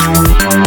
Música